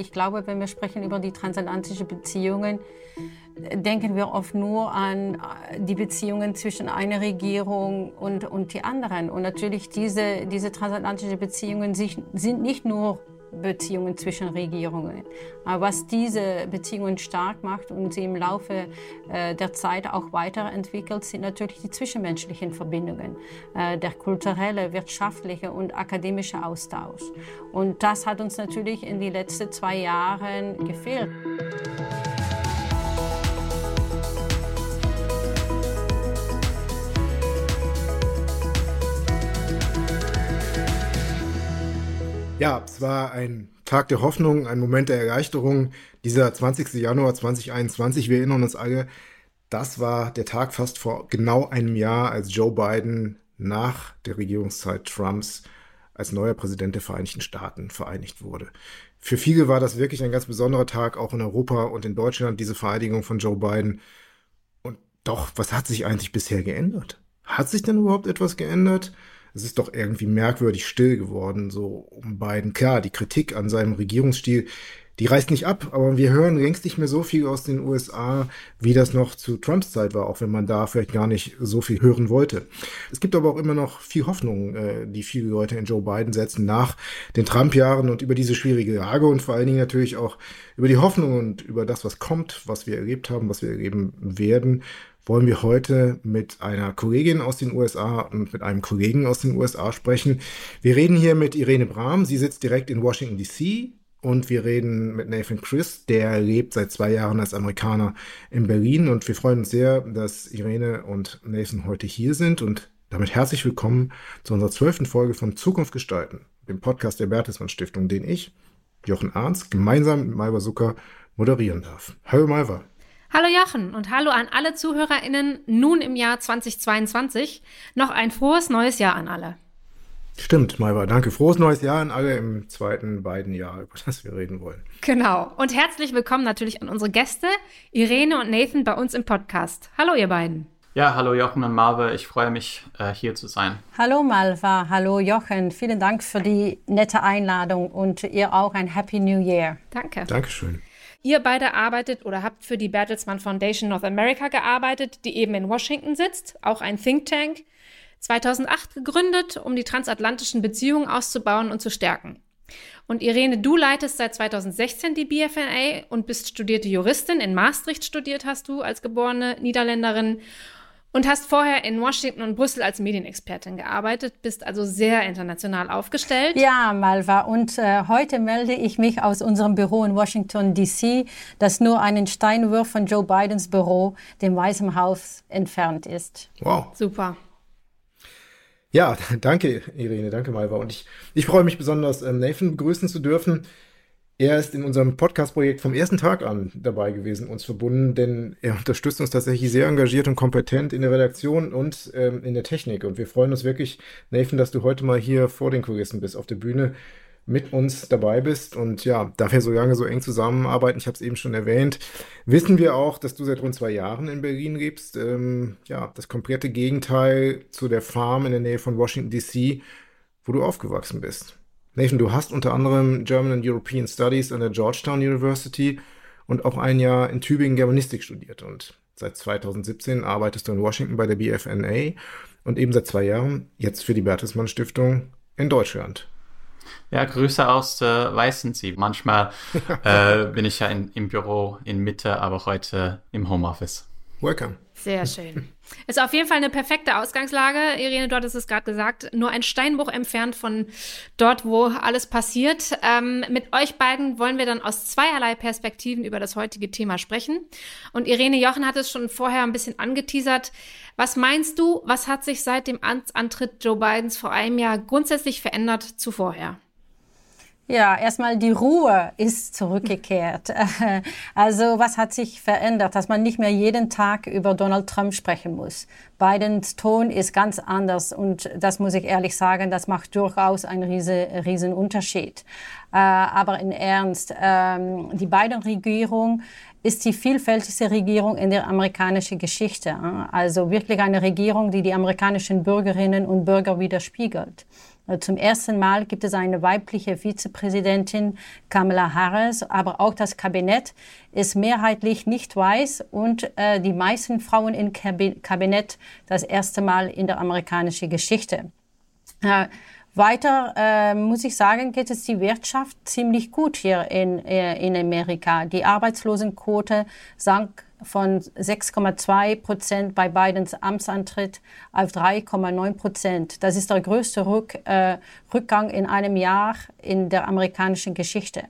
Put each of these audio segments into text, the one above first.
Ich glaube, wenn wir sprechen über die transatlantischen Beziehungen, denken wir oft nur an äh, die Beziehungen zwischen einer Regierung und, und die anderen. Und natürlich diese, diese transatlantischen Beziehungen sind nicht nur Beziehungen zwischen Regierungen. Was diese Beziehungen stark macht und sie im Laufe äh, der Zeit auch weiterentwickelt, sind natürlich die zwischenmenschlichen Verbindungen, äh, der kulturelle, wirtschaftliche und akademische Austausch. Und das hat uns natürlich in den letzten zwei Jahren gefehlt. Ja, es war ein Tag der Hoffnung, ein Moment der Erleichterung. Dieser 20. Januar 2021, wir erinnern uns alle, das war der Tag fast vor genau einem Jahr, als Joe Biden nach der Regierungszeit Trumps als neuer Präsident der Vereinigten Staaten vereinigt wurde. Für viele war das wirklich ein ganz besonderer Tag, auch in Europa und in Deutschland, diese Vereidigung von Joe Biden. Und doch, was hat sich eigentlich bisher geändert? Hat sich denn überhaupt etwas geändert? Es ist doch irgendwie merkwürdig still geworden, so um beiden. Klar, die Kritik an seinem Regierungsstil, die reißt nicht ab, aber wir hören längst nicht mehr so viel aus den USA, wie das noch zu Trumps Zeit war, auch wenn man da vielleicht gar nicht so viel hören wollte. Es gibt aber auch immer noch viel Hoffnung, äh, die viele Leute in Joe Biden setzen nach den Trump-Jahren und über diese schwierige Lage und vor allen Dingen natürlich auch über die Hoffnung und über das, was kommt, was wir erlebt haben, was wir erleben werden wollen wir heute mit einer Kollegin aus den USA und mit einem Kollegen aus den USA sprechen. Wir reden hier mit Irene Brahm. Sie sitzt direkt in Washington, D.C. Und wir reden mit Nathan Chris, der lebt seit zwei Jahren als Amerikaner in Berlin. Und wir freuen uns sehr, dass Irene und Nathan heute hier sind. Und damit herzlich willkommen zu unserer zwölften Folge von Zukunft gestalten, dem Podcast der Bertelsmann Stiftung, den ich, Jochen Arns, gemeinsam mit Malva Zucker moderieren darf. Hallo Malva. Hallo Jochen und hallo an alle ZuhörerInnen nun im Jahr 2022. Noch ein frohes neues Jahr an alle. Stimmt, Maiwa, danke. Frohes neues Jahr an alle im zweiten beiden Jahr, über das wir reden wollen. Genau. Und herzlich willkommen natürlich an unsere Gäste, Irene und Nathan, bei uns im Podcast. Hallo, ihr beiden. Ja, hallo Jochen und Marve. Ich freue mich, äh, hier zu sein. Hallo Malva, hallo Jochen. Vielen Dank für die nette Einladung und ihr auch ein Happy New Year. Danke. Dankeschön. Ihr beide arbeitet oder habt für die Bertelsmann Foundation North America gearbeitet, die eben in Washington sitzt, auch ein Think Tank. 2008 gegründet, um die transatlantischen Beziehungen auszubauen und zu stärken. Und Irene, du leitest seit 2016 die BFNA und bist studierte Juristin. In Maastricht studiert hast du als geborene Niederländerin und hast vorher in Washington und Brüssel als Medienexpertin gearbeitet, bist also sehr international aufgestellt. Ja, Malva. Und äh, heute melde ich mich aus unserem Büro in Washington, D.C., das nur einen Steinwurf von Joe Bidens Büro, dem Weißen Haus, entfernt ist. Wow. Super. Ja, danke, Irene, danke, Malva. Und ich, ich freue mich besonders, ähm, Nathan begrüßen zu dürfen. Er ist in unserem Podcast-Projekt vom ersten Tag an dabei gewesen, uns verbunden, denn er unterstützt uns tatsächlich sehr engagiert und kompetent in der Redaktion und ähm, in der Technik. Und wir freuen uns wirklich, Nathan, dass du heute mal hier vor den Kulissen bist, auf der Bühne mit uns dabei bist. Und ja, da wir so lange so eng zusammenarbeiten, ich habe es eben schon erwähnt, wissen wir auch, dass du seit rund zwei Jahren in Berlin lebst. Ähm, ja, das komplette Gegenteil zu der Farm in der Nähe von Washington, D.C., wo du aufgewachsen bist. Nathan, du hast unter anderem German and European Studies an der Georgetown University und auch ein Jahr in Tübingen Germanistik studiert. Und seit 2017 arbeitest du in Washington bei der BFNA und eben seit zwei Jahren jetzt für die Bertelsmann Stiftung in Deutschland. Ja, Grüße aus äh, Weißensee. Manchmal äh, bin ich ja in, im Büro in Mitte, aber heute im Homeoffice. Welcome. Sehr schön. Ist auf jeden Fall eine perfekte Ausgangslage. Irene, du hattest es gerade gesagt, nur ein Steinbruch entfernt von dort, wo alles passiert. Ähm, mit euch beiden wollen wir dann aus zweierlei Perspektiven über das heutige Thema sprechen. Und Irene Jochen hat es schon vorher ein bisschen angeteasert. Was meinst du, was hat sich seit dem Amtsantritt Joe Bidens vor einem Jahr grundsätzlich verändert zu vorher? Ja, erstmal die Ruhe ist zurückgekehrt. Also was hat sich verändert, dass man nicht mehr jeden Tag über Donald Trump sprechen muss. Bidens Ton ist ganz anders und das muss ich ehrlich sagen, das macht durchaus einen riesen, riesen Unterschied. Äh, aber in Ernst, ähm, die Biden-Regierung ist die vielfältigste Regierung in der amerikanischen Geschichte. Also wirklich eine Regierung, die die amerikanischen Bürgerinnen und Bürger widerspiegelt. Äh, zum ersten Mal gibt es eine weibliche Vizepräsidentin, Kamala Harris, aber auch das Kabinett ist mehrheitlich nicht weiß und äh, die meisten Frauen im Kabinett das erste Mal in der amerikanischen Geschichte. Äh, weiter äh, muss ich sagen, geht es die Wirtschaft ziemlich gut hier in, äh, in Amerika. Die Arbeitslosenquote sank von 6,2 Prozent bei Bidens Amtsantritt auf 3,9 Prozent. Das ist der größte Rück, äh, Rückgang in einem Jahr in der amerikanischen Geschichte.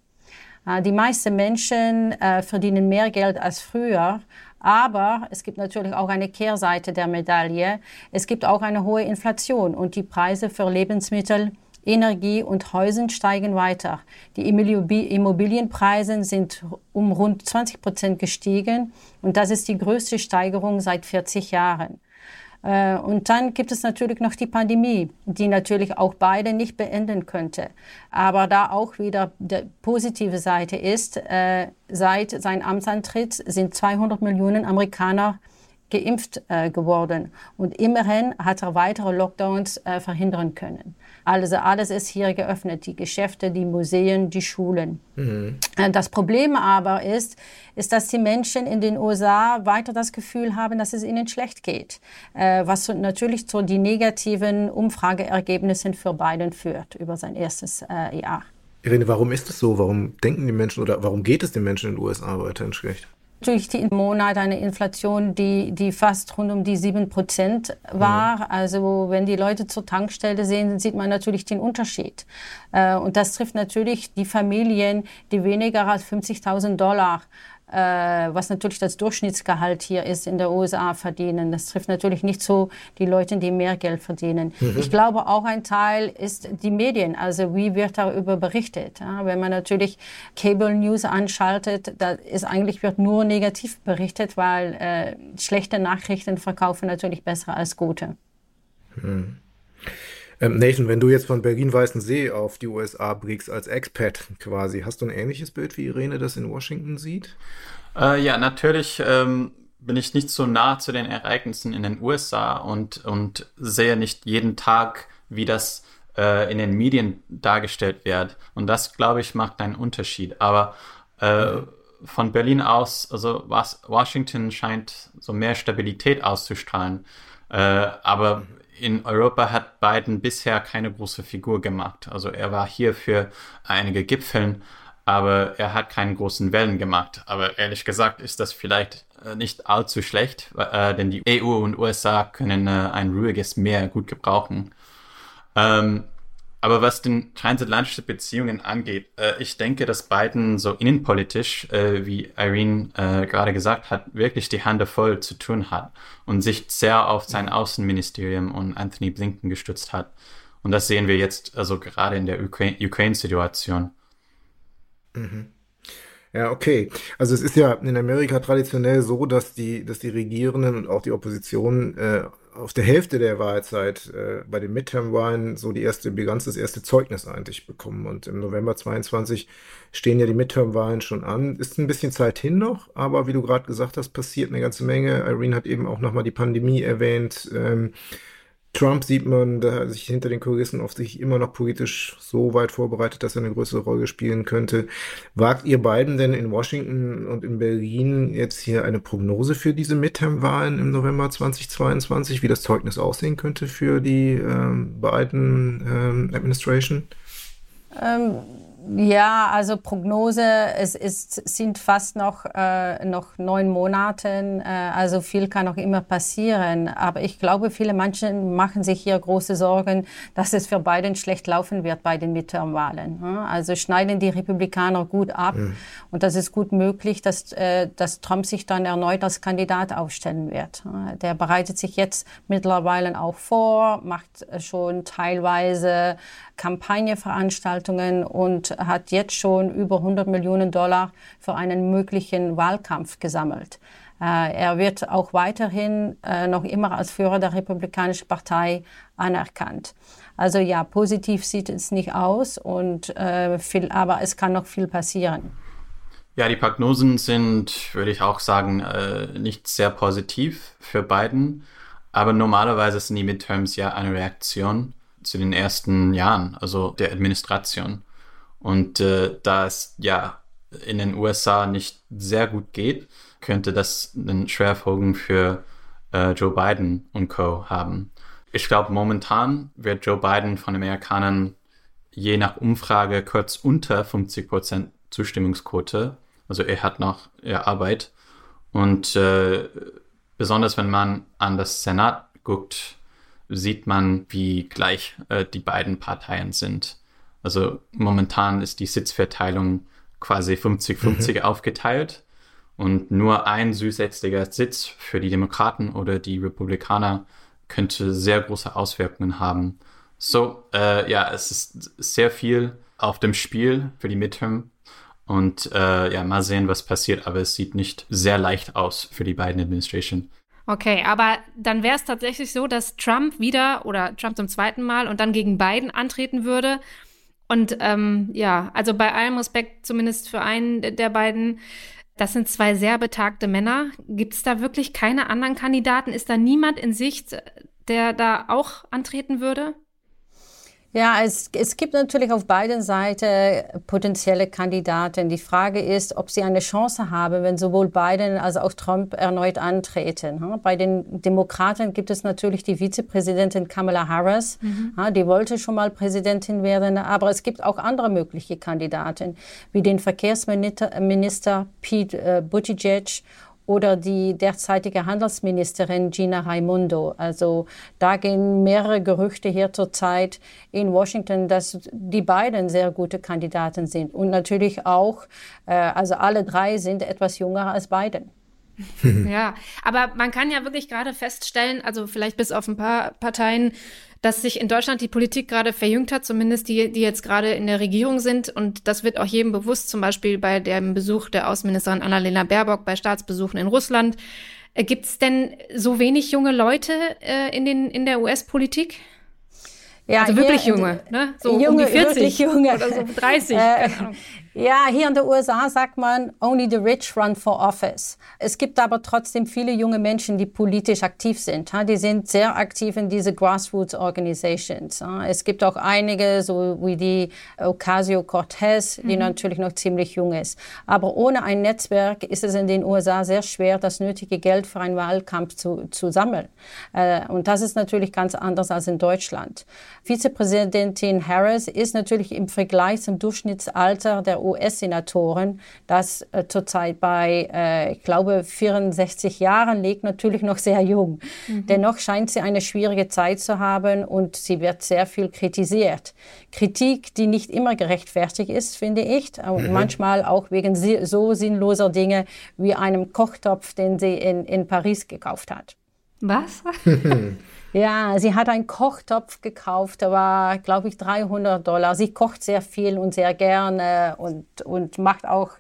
Äh, die meisten Menschen äh, verdienen mehr Geld als früher, aber es gibt natürlich auch eine Kehrseite der Medaille. Es gibt auch eine hohe Inflation und die Preise für Lebensmittel Energie und Häusern steigen weiter. Die Immobilienpreise sind um rund 20 Prozent gestiegen und das ist die größte Steigerung seit 40 Jahren. Äh, und dann gibt es natürlich noch die Pandemie, die natürlich auch beide nicht beenden könnte. Aber da auch wieder die positive Seite ist, äh, seit seinem Amtsantritt sind 200 Millionen Amerikaner geimpft äh, geworden. Und immerhin hat er weitere Lockdowns verhindern können. Also alles ist hier geöffnet, die Geschäfte, die Museen, die Schulen. Mhm. Äh, das Problem aber ist, ist, dass die Menschen in den USA weiter das Gefühl haben, dass es ihnen schlecht geht, äh, was natürlich zu den negativen Umfrageergebnissen für Biden führt über sein erstes äh, Jahr. Irene, warum ist es so? Warum denken die Menschen oder warum geht es den Menschen in den USA weiterhin schlecht? Durch die Monat eine Inflation, die, die fast rund um die sieben Prozent war. Mhm. Also wenn die Leute zur Tankstelle sehen, sieht man natürlich den Unterschied. Äh, und das trifft natürlich die Familien, die weniger als 50.000 Dollar was natürlich das Durchschnittsgehalt hier ist in der USA verdienen. Das trifft natürlich nicht so die Leute, die mehr Geld verdienen. Mhm. Ich glaube, auch ein Teil ist die Medien. Also wie wird darüber berichtet? Ja, wenn man natürlich Cable News anschaltet, da ist eigentlich wird nur negativ berichtet, weil äh, schlechte Nachrichten verkaufen natürlich besser als gute. Mhm. Ähm, Nathan, wenn du jetzt von Berlin-Weißensee auf die USA blickst als Expat quasi, hast du ein ähnliches Bild wie Irene das in Washington sieht? Äh, ja, natürlich ähm, bin ich nicht so nah zu den Ereignissen in den USA und, und sehe nicht jeden Tag, wie das äh, in den Medien dargestellt wird. Und das, glaube ich, macht einen Unterschied. Aber äh, mhm. von Berlin aus, also was, Washington scheint so mehr Stabilität auszustrahlen. Äh, aber in Europa hat Biden bisher keine große Figur gemacht. Also er war hier für einige Gipfeln, aber er hat keinen großen Wellen gemacht. Aber ehrlich gesagt ist das vielleicht äh, nicht allzu schlecht, äh, denn die EU und USA können äh, ein ruhiges Meer gut gebrauchen. Ähm, aber was den transatlantische Beziehungen angeht, äh, ich denke, dass Biden so innenpolitisch, äh, wie Irene äh, gerade gesagt hat, wirklich die Hände voll zu tun hat und sich sehr auf sein Außenministerium und Anthony Blinken gestützt hat. Und das sehen wir jetzt also gerade in der Ukraine-Situation. Mhm. Ja, okay. Also es ist ja in Amerika traditionell so, dass die, dass die Regierenden und auch die Opposition äh, auf der Hälfte der Wahlzeit äh, bei den Midterm-Wahlen so die erste Bilanz, das erste Zeugnis eigentlich bekommen. Und im November 22 stehen ja die Midterm-Wahlen schon an. Ist ein bisschen Zeit hin noch, aber wie du gerade gesagt hast, passiert eine ganze Menge. Irene hat eben auch nochmal die Pandemie erwähnt. Ähm, Trump sieht man, da sich hinter den Kulissen auf sich immer noch politisch so weit vorbereitet, dass er eine größere Rolle spielen könnte. Wagt ihr beiden denn in Washington und in Berlin jetzt hier eine Prognose für diese Midterm-Wahlen im November 2022, wie das Zeugnis aussehen könnte für die ähm, Biden ähm, Administration? Ähm ja, also Prognose, es ist, sind fast noch, äh, noch neun Monate, äh, also viel kann noch immer passieren. Aber ich glaube, viele Menschen machen sich hier große Sorgen, dass es für Biden schlecht laufen wird bei den Midterm-Wahlen. Also schneiden die Republikaner gut ab mhm. und das ist gut möglich, dass, äh, dass Trump sich dann erneut als Kandidat aufstellen wird. Der bereitet sich jetzt mittlerweile auch vor, macht schon teilweise Kampagneveranstaltungen und hat jetzt schon über 100 Millionen Dollar für einen möglichen Wahlkampf gesammelt. Äh, er wird auch weiterhin äh, noch immer als Führer der Republikanischen Partei anerkannt. Also ja, positiv sieht es nicht aus, und, äh, viel, aber es kann noch viel passieren. Ja, die Prognosen sind, würde ich auch sagen, nicht sehr positiv für Biden. Aber normalerweise sind die Midterms ja eine Reaktion zu den ersten Jahren, also der Administration. Und äh, da es ja in den USA nicht sehr gut geht, könnte das einen Schwerfolgen für äh, Joe Biden und Co. haben. Ich glaube, momentan wird Joe Biden von Amerikanern je nach Umfrage kurz unter 50 Prozent Zustimmungsquote. Also er hat noch er Arbeit. Und äh, besonders wenn man an das Senat guckt, sieht man, wie gleich äh, die beiden Parteien sind. Also momentan ist die Sitzverteilung quasi 50-50 mhm. aufgeteilt und nur ein zusätzlicher Sitz für die Demokraten oder die Republikaner könnte sehr große Auswirkungen haben. So, äh, ja, es ist sehr viel auf dem Spiel für die Midterm. Und äh, ja, mal sehen, was passiert. Aber es sieht nicht sehr leicht aus für die beiden Administration. Okay, aber dann wäre es tatsächlich so, dass Trump wieder oder Trump zum zweiten Mal und dann gegen Biden antreten würde. Und ähm, ja, also bei allem Respekt zumindest für einen der beiden, das sind zwei sehr betagte Männer. Gibt es da wirklich keine anderen Kandidaten? Ist da niemand in Sicht, der da auch antreten würde? Ja, es, es gibt natürlich auf beiden Seiten potenzielle Kandidaten. Die Frage ist, ob sie eine Chance haben, wenn sowohl Biden als auch Trump erneut antreten. Bei den Demokraten gibt es natürlich die Vizepräsidentin Kamala Harris. Mhm. Die wollte schon mal Präsidentin werden, aber es gibt auch andere mögliche Kandidaten, wie den Verkehrsminister Pete äh, Buttigieg oder die derzeitige Handelsministerin Gina Raimondo. Also da gehen mehrere Gerüchte hier zurzeit in Washington, dass die beiden sehr gute Kandidaten sind. Und natürlich auch, äh, also alle drei sind etwas jünger als Biden. ja, aber man kann ja wirklich gerade feststellen, also vielleicht bis auf ein paar Parteien, dass sich in Deutschland die Politik gerade verjüngt hat, zumindest die, die jetzt gerade in der Regierung sind. Und das wird auch jedem bewusst, zum Beispiel bei dem Besuch der Außenministerin Annalena Baerbock bei Staatsbesuchen in Russland. Äh, Gibt es denn so wenig junge Leute äh, in, den, in der US-Politik? Ja, also wirklich junge, ne? So junge, um die 40 junge. oder so 30. Äh, ja, hier in den USA sagt man, only the rich run for office. Es gibt aber trotzdem viele junge Menschen, die politisch aktiv sind. Die sind sehr aktiv in diese Grassroots Organizations. Es gibt auch einige, so wie die Ocasio-Cortez, die mhm. natürlich noch ziemlich jung ist. Aber ohne ein Netzwerk ist es in den USA sehr schwer, das nötige Geld für einen Wahlkampf zu, zu sammeln. Äh, und das ist natürlich ganz anders als in Deutschland. Vizepräsidentin Harris ist natürlich im Vergleich zum Durchschnittsalter der US-Senatoren, das äh, zurzeit bei, äh, ich glaube, 64 Jahren liegt, natürlich noch sehr jung. Mhm. Dennoch scheint sie eine schwierige Zeit zu haben und sie wird sehr viel kritisiert. Kritik, die nicht immer gerechtfertigt ist, finde ich, und mhm. manchmal auch wegen so sinnloser Dinge wie einem Kochtopf, den sie in, in Paris gekauft hat. Was? Ja, sie hat einen Kochtopf gekauft, der war, glaube ich, 300 Dollar. Sie kocht sehr viel und sehr gerne und, und macht auch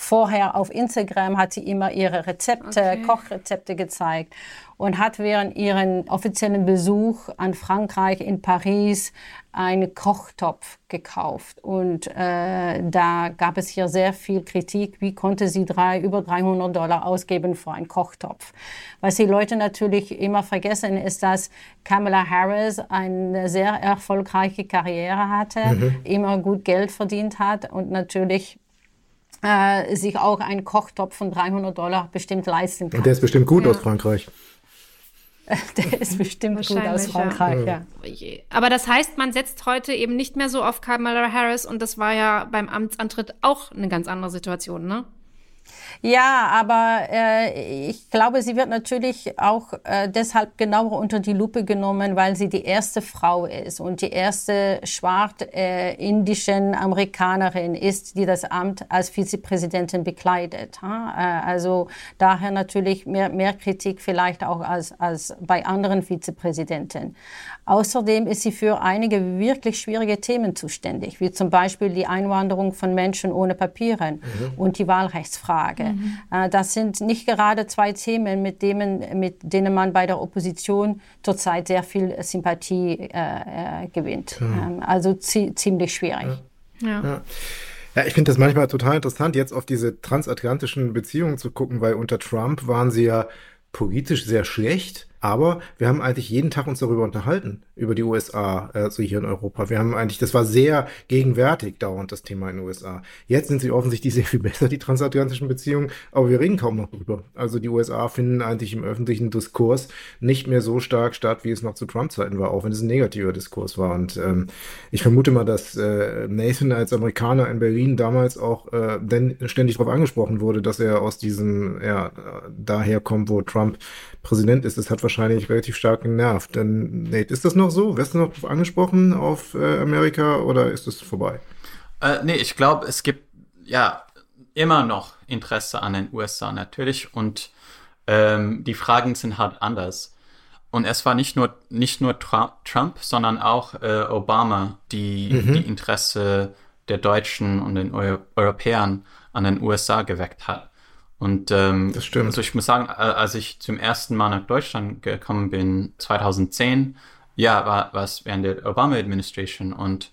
vorher auf Instagram hat sie immer ihre Rezepte, okay. Kochrezepte gezeigt und hat während ihren offiziellen Besuch an Frankreich in Paris einen Kochtopf gekauft. Und äh, da gab es hier sehr viel Kritik. Wie konnte sie drei, über 300 Dollar ausgeben für einen Kochtopf? Was die Leute natürlich immer vergessen, ist, dass Kamala Harris eine sehr erfolgreiche Karriere hatte, mhm. immer gut Geld verdient hat und natürlich äh, sich auch einen Kochtopf von 300 Dollar bestimmt leisten kann. Und der ist bestimmt gut ja. aus Frankreich. Der ist bestimmt gut aus Frankreich, ja. ja. Aber das heißt, man setzt heute eben nicht mehr so auf Kamala Harris und das war ja beim Amtsantritt auch eine ganz andere Situation, ne? Ja, aber äh, ich glaube, sie wird natürlich auch äh, deshalb genauer unter die Lupe genommen, weil sie die erste Frau ist und die erste schwarz-indischen äh, Amerikanerin ist, die das Amt als Vizepräsidentin bekleidet. Ha? Äh, also daher natürlich mehr, mehr Kritik vielleicht auch als, als bei anderen Vizepräsidenten. Außerdem ist sie für einige wirklich schwierige Themen zuständig, wie zum Beispiel die Einwanderung von Menschen ohne Papieren mhm. und die Wahlrechtsfrage. Mhm. Äh, das sind nicht gerade zwei Themen, mit denen, mit denen man bei der Opposition zurzeit sehr viel Sympathie äh, äh gewinnt. Mhm. also ziemlich schwierig. ja. ja. Ja, ich finde das manchmal total interessant, jetzt auf diese transatlantischen Beziehungen zu gucken, weil unter Trump waren sie ja politisch sehr schlecht Aber wir haben eigentlich jeden Tag uns darüber unterhalten, über die USA, also hier in Europa. Wir haben eigentlich, das war sehr gegenwärtig dauernd das Thema in den USA. Jetzt sind sie offensichtlich sehr viel besser, die transatlantischen Beziehungen, aber wir reden kaum noch drüber. Also die USA finden eigentlich im öffentlichen Diskurs nicht mehr so stark statt, wie es noch zu Trump-Zeiten war, auch wenn es ein negativer Diskurs war. Und ähm, ich vermute mal, dass äh, Nathan als Amerikaner in Berlin damals auch äh, denn ständig darauf angesprochen wurde, dass er aus diesem, ja, daher kommt, wo Trump Präsident ist. Das hat wahrscheinlich relativ stark genervt. Denn, Nate, ist das noch so? Wirst du noch angesprochen auf äh, Amerika oder ist es vorbei? Äh, nee, ich glaube, es gibt ja immer noch Interesse an den USA natürlich und ähm, die Fragen sind halt anders. Und es war nicht nur, nicht nur Trump, sondern auch äh, Obama, die mhm. die Interesse der Deutschen und den Eu Europäern an den USA geweckt hat. Und ähm, das stimmt. also ich muss sagen, als ich zum ersten Mal nach Deutschland gekommen bin, 2010, ja, war, war es während der Obama-Administration und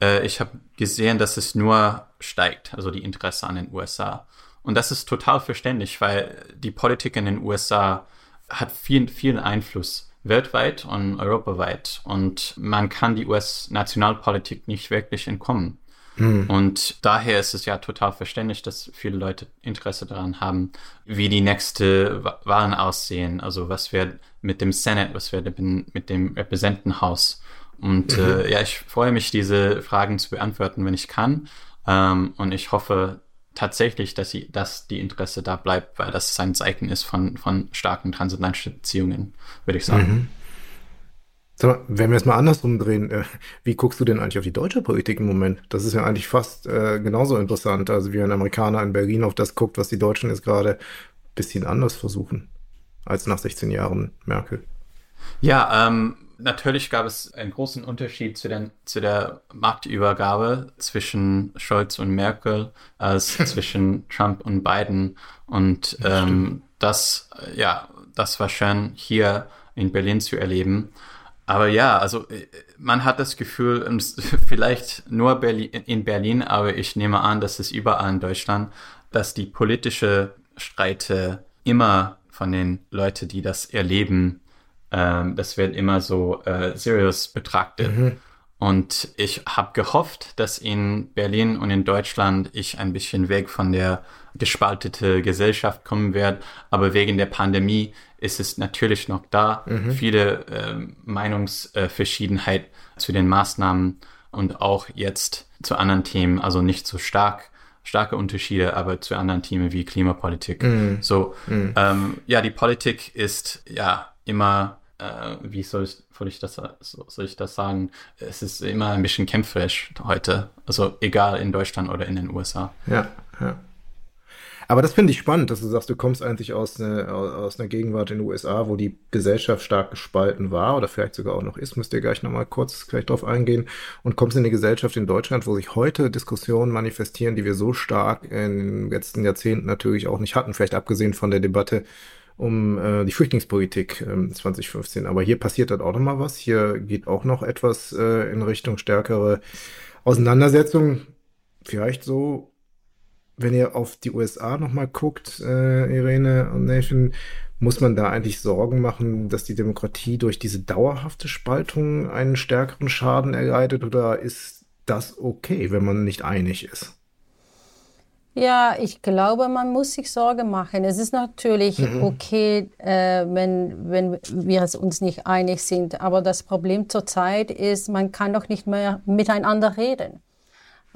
äh, ich habe gesehen, dass es nur steigt, also die Interesse an den USA. Und das ist total verständlich, weil die Politik in den USA hat viel, viel Einfluss weltweit und europaweit. Und man kann die US-Nationalpolitik nicht wirklich entkommen. Mhm. Und daher ist es ja total verständlich, dass viele Leute Interesse daran haben, wie die nächste Wahlen aussehen. Also was wird mit dem Senate, was wird mit dem Repräsentantenhaus. Und mhm. äh, ja, ich freue mich, diese Fragen zu beantworten, wenn ich kann. Ähm, und ich hoffe, tatsächlich, dass, sie, dass die Interesse da bleibt, weil das ein Zeichen ist von, von starken transatlantischen Beziehungen, würde ich sagen. Mhm. Sag mal, wenn wir es mal andersrum drehen, äh, wie guckst du denn eigentlich auf die deutsche Politik im Moment? Das ist ja eigentlich fast äh, genauso interessant, also wie ein Amerikaner in Berlin auf das guckt, was die Deutschen jetzt gerade ein bisschen anders versuchen, als nach 16 Jahren Merkel. Ja, ähm, natürlich gab es einen großen Unterschied zu, den, zu der Marktübergabe zwischen Scholz und Merkel als zwischen Trump und Biden. Und ähm, das, ja, das war schön hier in Berlin zu erleben. Aber ja, also äh, man hat das Gefühl, vielleicht nur Berlin, in Berlin, aber ich nehme an, dass es überall in Deutschland, dass die politische Streite immer von den Leuten, die das erleben, ähm, das wird immer so äh, serious betrachtet. Mhm. Und ich habe gehofft, dass in Berlin und in Deutschland ich ein bisschen weg von der gespaltete Gesellschaft kommen werde. Aber wegen der Pandemie ist es natürlich noch da. Mhm. Viele äh, Meinungsverschiedenheit zu den Maßnahmen und auch jetzt zu anderen Themen, also nicht so stark starke Unterschiede, aber zu anderen Themen wie Klimapolitik. Mm. So, mm. Ähm, ja, die Politik ist ja immer äh, wie soll ich, soll, ich das, soll ich das sagen? Es ist immer ein bisschen kämpferisch heute. Also egal in Deutschland oder in den USA. Ja, ja. Aber das finde ich spannend, dass du sagst, du kommst eigentlich aus, ne, aus einer Gegenwart in den USA, wo die Gesellschaft stark gespalten war oder vielleicht sogar auch noch ist, müsst ihr gleich nochmal kurz vielleicht drauf eingehen und kommst in eine Gesellschaft in Deutschland, wo sich heute Diskussionen manifestieren, die wir so stark in den letzten Jahrzehnten natürlich auch nicht hatten, vielleicht abgesehen von der Debatte um äh, die Flüchtlingspolitik äh, 2015. Aber hier passiert dann auch noch mal was. Hier geht auch noch etwas äh, in Richtung stärkere Auseinandersetzung. Vielleicht so, wenn ihr auf die USA noch mal guckt, äh, Irene und Nathan, muss man da eigentlich Sorgen machen, dass die Demokratie durch diese dauerhafte Spaltung einen stärkeren Schaden erleidet? Oder ist das okay, wenn man nicht einig ist? Ja, ich glaube, man muss sich Sorgen machen. Es ist natürlich mhm. okay, äh, wenn, wenn wir uns nicht einig sind. Aber das Problem zurzeit ist, man kann doch nicht mehr miteinander reden.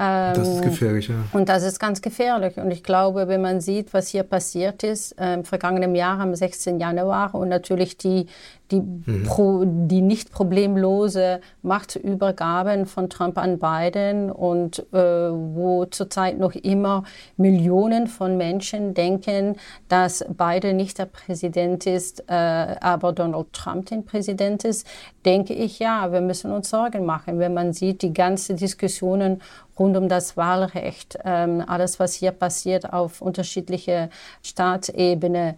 Ähm, das ist gefährlich, ja. Und das ist ganz gefährlich. Und ich glaube, wenn man sieht, was hier passiert ist, äh, im vergangenen Jahr am 16. Januar und natürlich die, die, mhm. pro, die nicht problemlose Machtübergaben von Trump an Biden und äh, wo zurzeit noch immer Millionen von Menschen denken, dass Biden nicht der Präsident ist, äh, aber Donald Trump den Präsident ist, denke ich, ja, wir müssen uns Sorgen machen, wenn man sieht, die ganzen Diskussionen rund um das Wahlrecht, ähm, alles, was hier passiert auf unterschiedliche Staatsebene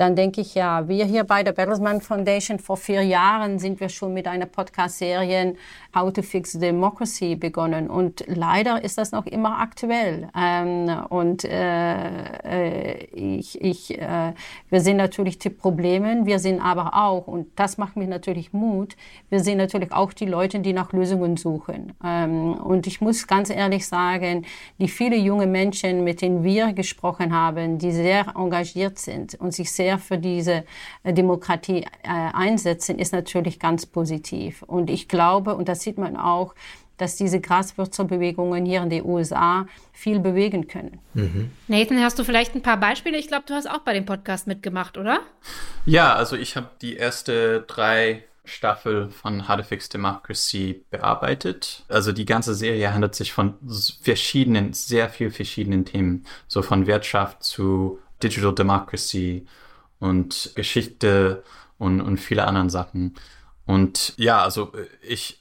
dann denke ich ja, wir hier bei der Bertelsmann Foundation vor vier Jahren sind wir schon mit einer Podcast-Serie How to Fix Democracy begonnen und leider ist das noch immer aktuell. Ähm, und äh, äh, ich, ich, äh, wir sehen natürlich die Probleme, wir sehen aber auch, und das macht mir natürlich Mut, wir sehen natürlich auch die Leute, die nach Lösungen suchen. Ähm, und ich muss ganz ehrlich sagen, die viele junge Menschen, mit denen wir gesprochen haben, die sehr engagiert sind und sich sehr für diese äh, Demokratie äh, einsetzen, ist natürlich ganz positiv. Und ich glaube, und das sieht man auch, dass diese Graswurzelbewegungen hier in den USA viel bewegen können. Mhm. Nathan, hast du vielleicht ein paar Beispiele? Ich glaube, du hast auch bei dem Podcast mitgemacht, oder? Ja, also ich habe die erste drei Staffel von How to Fix Democracy bearbeitet. Also die ganze Serie handelt sich von verschiedenen, sehr viel verschiedenen Themen. So von Wirtschaft zu Digital Democracy und Geschichte und, und viele anderen Sachen. Und ja, also ich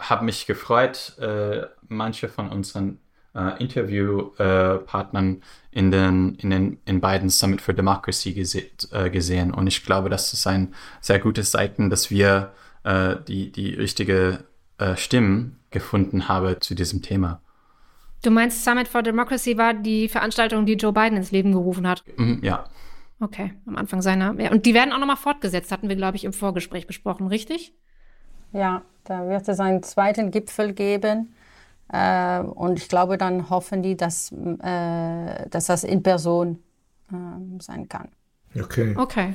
habe mich gefreut, äh, manche von unseren äh, Interviewpartnern äh, in den, in den in beiden Summit for Democracy gese äh, gesehen. Und ich glaube, das ist ein sehr gutes Zeichen, dass wir äh, die, die richtige äh, Stimmen gefunden haben zu diesem Thema. Du meinst, Summit for Democracy war die Veranstaltung, die Joe Biden ins Leben gerufen hat? Mhm, ja. Okay, am Anfang seiner. Ja, und die werden auch nochmal fortgesetzt, hatten wir, glaube ich, im Vorgespräch besprochen, richtig? Ja, da wird es einen zweiten Gipfel geben. Äh, und ich glaube, dann hoffen die, dass, äh, dass das in Person äh, sein kann. Okay. Okay.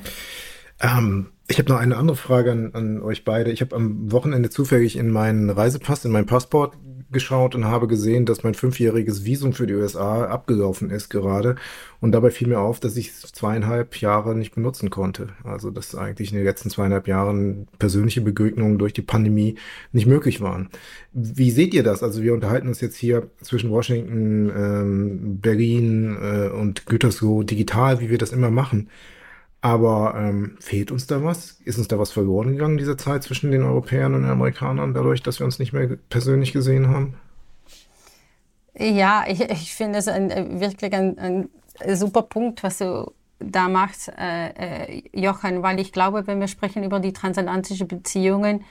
Ähm, ich habe noch eine andere Frage an, an euch beide. Ich habe am Wochenende zufällig in meinen Reisepass, in mein Passport geschaut und habe gesehen, dass mein fünfjähriges Visum für die USA abgelaufen ist gerade. Und dabei fiel mir auf, dass ich zweieinhalb Jahre nicht benutzen konnte. Also dass eigentlich in den letzten zweieinhalb Jahren persönliche Begegnungen durch die Pandemie nicht möglich waren. Wie seht ihr das? Also wir unterhalten uns jetzt hier zwischen Washington, ähm, Berlin äh, und Gütersloh digital, wie wir das immer machen. Aber ähm, fehlt uns da was? Ist uns da was verloren gegangen in dieser Zeit zwischen den Europäern und den Amerikanern, dadurch, dass wir uns nicht mehr persönlich gesehen haben? Ja, ich, ich finde es ein, äh, wirklich ein, ein super Punkt, was du da machst, äh, äh, Jochen, weil ich glaube, wenn wir sprechen über die transatlantischen Beziehungen,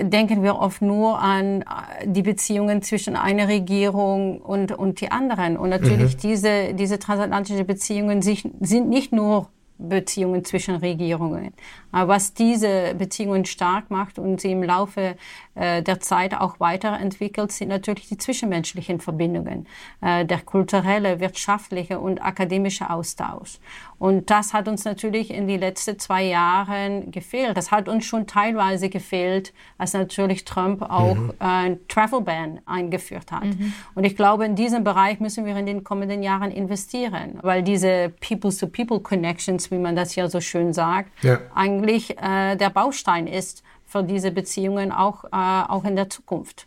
denken wir oft nur an äh, die Beziehungen zwischen einer Regierung und, und die anderen. Und natürlich mhm. diese, diese transatlantischen Beziehungen sich, sind nicht nur Beziehungen zwischen Regierungen. Aber was diese Beziehungen stark macht und sie im Laufe äh, der Zeit auch weiterentwickelt, sind natürlich die zwischenmenschlichen Verbindungen, äh, der kulturelle, wirtschaftliche und akademische Austausch. Und das hat uns natürlich in den letzten zwei Jahren gefehlt. Das hat uns schon teilweise gefehlt, als natürlich Trump auch mhm. äh, ein Travel Ban eingeführt hat. Mhm. Und ich glaube, in diesem Bereich müssen wir in den kommenden Jahren investieren, weil diese People-to-People-Connections, wie man das ja so schön sagt, ja. eigentlich äh, der Baustein ist für diese Beziehungen auch, äh, auch in der Zukunft.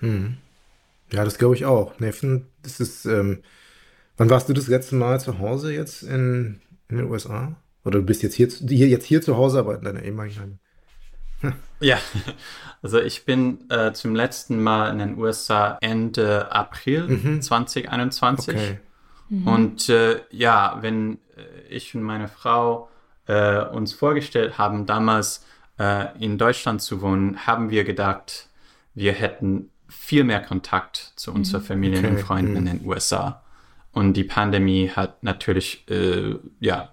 Mhm. Ja, das glaube ich auch. Neffen, das ist, ähm, wann warst du das letzte Mal zu Hause jetzt in, in den USA? Oder du bist jetzt hier, hier, jetzt hier zu Hause, aber in deiner ehemaligen Ja, also ich bin äh, zum letzten Mal in den USA Ende April mhm. 2021. Okay. Mhm. Und äh, ja, wenn äh, ich und meine Frau äh, uns vorgestellt haben, damals äh, in Deutschland zu wohnen, haben wir gedacht, wir hätten viel mehr Kontakt zu unserer mhm. Familie okay. und Freunden mhm. in den USA. Und die Pandemie hat natürlich äh, ja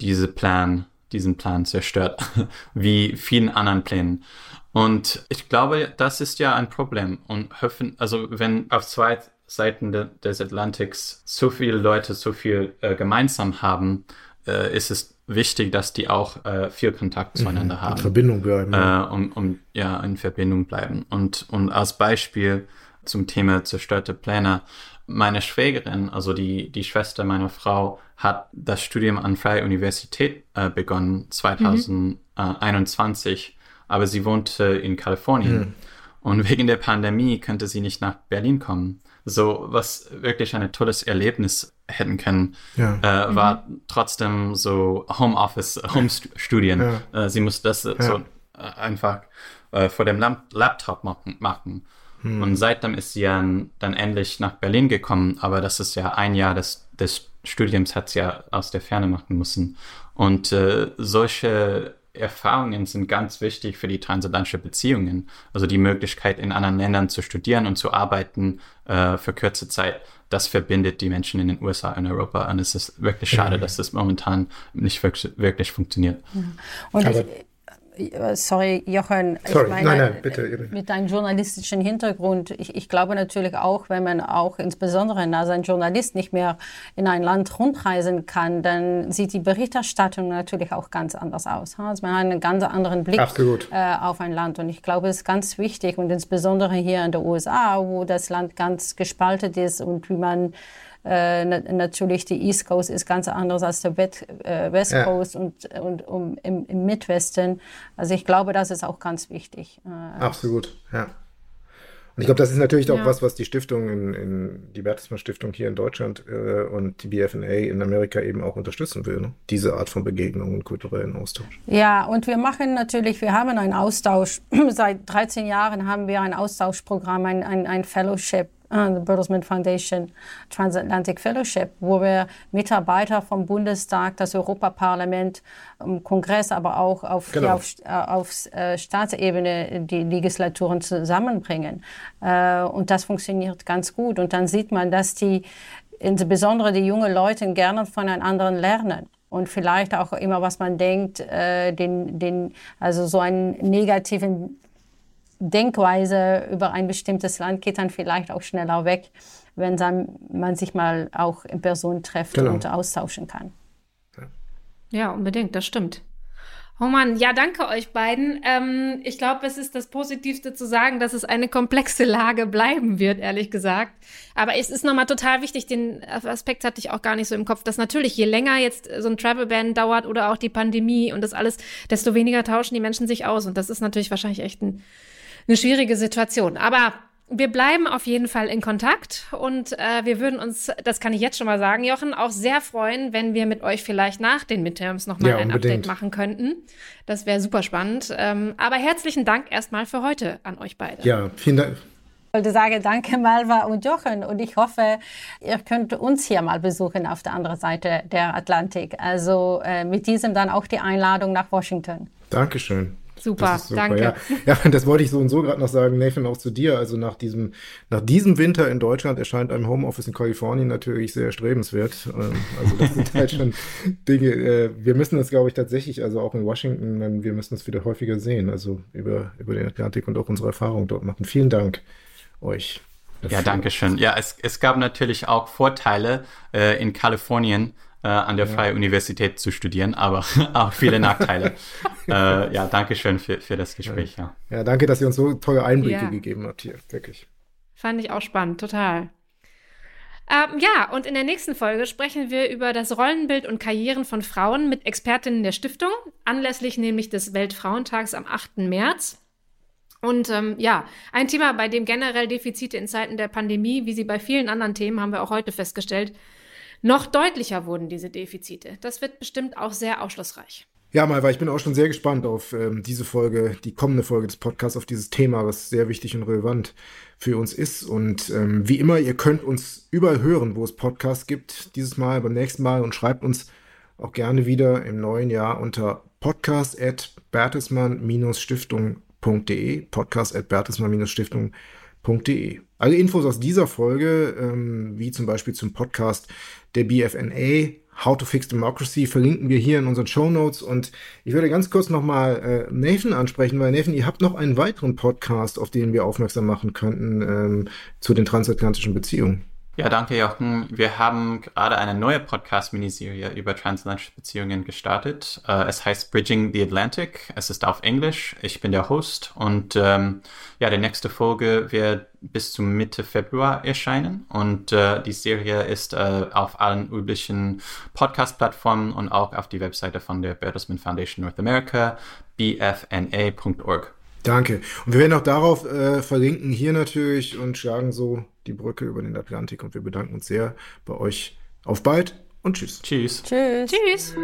diese Plan, diesen Plan zerstört, wie vielen anderen Plänen. Und ich glaube, das ist ja ein Problem. Und hoffen, also wenn auf zwei Seiten de, des Atlantiks so viele Leute so viel äh, gemeinsam haben, äh, ist es wichtig, dass die auch äh, viel Kontakt mhm. zueinander mhm, haben. In Verbindung bleiben. Ja. Äh, um, um, ja, in Verbindung bleiben. Und, und als Beispiel zum Thema zerstörte Pläne, meine Schwägerin, also die, die Schwester meiner Frau, hat das Studium an Freie Universität äh, begonnen, 2021, mhm. aber sie wohnte in Kalifornien. Mhm. Und wegen der Pandemie könnte sie nicht nach Berlin kommen. So, was wirklich ein tolles Erlebnis hätten können, ja. äh, war mhm. trotzdem so Homeoffice, Home-Studien. Ja. Äh, sie musste das ja. so äh, einfach äh, vor dem Laptop machen. machen. Hm. Und seitdem ist sie ja dann endlich nach Berlin gekommen, aber das ist ja ein Jahr des, des Studiums hat sie ja aus der Ferne machen müssen. Und äh, solche Erfahrungen sind ganz wichtig für die transatlantische Beziehungen. Also die Möglichkeit, in anderen Ländern zu studieren und zu arbeiten äh, für kurze Zeit. Das verbindet die Menschen in den USA und Europa. Und es ist wirklich schade, dass das momentan nicht wirklich, wirklich funktioniert. Und ich, äh, sorry, Jochen, sorry. Meine, nein, nein, bitte. mit deinem journalistischen Hintergrund, ich, ich, glaube natürlich auch, wenn man auch insbesondere als ein Journalist nicht mehr in ein Land rundreisen kann, dann sieht die Berichterstattung natürlich auch ganz anders aus. Also man hat einen ganz anderen Blick äh, auf ein Land und ich glaube, es ist ganz wichtig und insbesondere hier in den USA, wo das Land ganz gespalten ist und wie man äh, natürlich die East Coast ist ganz anders als der West, äh, West ja. Coast und, und um, im, im Midwesten. Also ich glaube, das ist auch ganz wichtig. Äh, Absolut, ja. Und ich glaube, das ist natürlich auch ja. was, was die Stiftung, in, in die Bertelsmann Stiftung hier in Deutschland äh, und die BFNA in Amerika eben auch unterstützen will. Ne? Diese Art von Begegnung und kulturellen Austausch. Ja, und wir machen natürlich, wir haben einen Austausch. Seit 13 Jahren haben wir ein Austauschprogramm, ein, ein, ein Fellowship the Bertelsmann Foundation Transatlantic Fellowship, wo wir Mitarbeiter vom Bundestag, das Europaparlament, im Kongress, aber auch auf, genau. auf, äh, auf äh, Staatsebene die Legislaturen zusammenbringen. Äh, und das funktioniert ganz gut. Und dann sieht man, dass die, insbesondere die jungen Leute, gerne von einem anderen lernen und vielleicht auch immer, was man denkt, äh, den, den, also so einen negativen Denkweise über ein bestimmtes Land geht dann vielleicht auch schneller weg, wenn dann man sich mal auch in Person trifft genau. und austauschen kann. Ja, unbedingt, das stimmt. Oh Mann, ja, danke euch beiden. Ähm, ich glaube, es ist das Positivste zu sagen, dass es eine komplexe Lage bleiben wird, ehrlich gesagt. Aber es ist nochmal total wichtig, den Aspekt hatte ich auch gar nicht so im Kopf, dass natürlich je länger jetzt so ein Travel-Ban dauert oder auch die Pandemie und das alles, desto weniger tauschen die Menschen sich aus. Und das ist natürlich wahrscheinlich echt ein eine schwierige Situation. Aber wir bleiben auf jeden Fall in Kontakt und äh, wir würden uns, das kann ich jetzt schon mal sagen, Jochen, auch sehr freuen, wenn wir mit euch vielleicht nach den Midterms nochmal ja, ein Update machen könnten. Das wäre super spannend. Ähm, aber herzlichen Dank erstmal für heute an euch beide. Ja, vielen Dank. Ich wollte sagen, danke Malva und Jochen und ich hoffe, ihr könnt uns hier mal besuchen auf der anderen Seite der Atlantik. Also äh, mit diesem dann auch die Einladung nach Washington. Dankeschön. Super, super, danke. Ja. ja, das wollte ich so und so gerade noch sagen, Nathan, auch zu dir. Also nach diesem, nach diesem Winter in Deutschland erscheint ein Homeoffice in Kalifornien natürlich sehr erstrebenswert. Ähm, also das sind halt schon Dinge. Äh, wir müssen das, glaube ich, tatsächlich, also auch in Washington, wir müssen es wieder häufiger sehen. Also über, über den Atlantik und auch unsere Erfahrungen dort machen. Vielen Dank euch. Dafür. Ja, danke schön. Ja, es, es gab natürlich auch Vorteile äh, in Kalifornien äh, an der ja. Freie Universität zu studieren, aber auch viele Nachteile. äh, ja, danke schön für, für das Gespräch. Ja. ja. ja danke, dass ihr uns so tolle Einblicke ja. gegeben habt hier, wirklich. Fand ich auch spannend, total. Ähm, ja, und in der nächsten Folge sprechen wir über das Rollenbild und Karrieren von Frauen mit Expertinnen der Stiftung, anlässlich nämlich des Weltfrauentags am 8. März. Und ähm, ja, ein Thema, bei dem generell Defizite in Zeiten der Pandemie, wie sie bei vielen anderen Themen, haben wir auch heute festgestellt, noch deutlicher wurden diese Defizite. Das wird bestimmt auch sehr aufschlussreich. Ja, Malva, ich bin auch schon sehr gespannt auf ähm, diese Folge, die kommende Folge des Podcasts, auf dieses Thema, was sehr wichtig und relevant für uns ist. Und ähm, wie immer, ihr könnt uns überall hören, wo es Podcasts gibt, dieses Mal, beim nächsten Mal und schreibt uns auch gerne wieder im neuen Jahr unter podcast at Alle Infos aus dieser Folge, ähm, wie zum Beispiel zum Podcast der BFNA, How to Fix Democracy, verlinken wir hier in unseren Show Notes. Und ich würde ganz kurz nochmal äh, Nathan ansprechen, weil Nathan, ihr habt noch einen weiteren Podcast, auf den wir aufmerksam machen könnten ähm, zu den transatlantischen Beziehungen. Ja, danke Jochen. Wir haben gerade eine neue Podcast-Miniserie über transatlantische Beziehungen gestartet. Uh, es heißt Bridging the Atlantic. Es ist auf Englisch. Ich bin der Host und ähm, ja, die nächste Folge wird bis zum Mitte Februar erscheinen und äh, die Serie ist äh, auf allen üblichen Podcast-Plattformen und auch auf die Webseite von der Bertelsmann Foundation North America, bfna.org. Danke. Und wir werden auch darauf äh, verlinken hier natürlich und schlagen so die Brücke über den Atlantik. Und wir bedanken uns sehr bei euch. Auf bald und tschüss. Tschüss. Tschüss. Tschüss.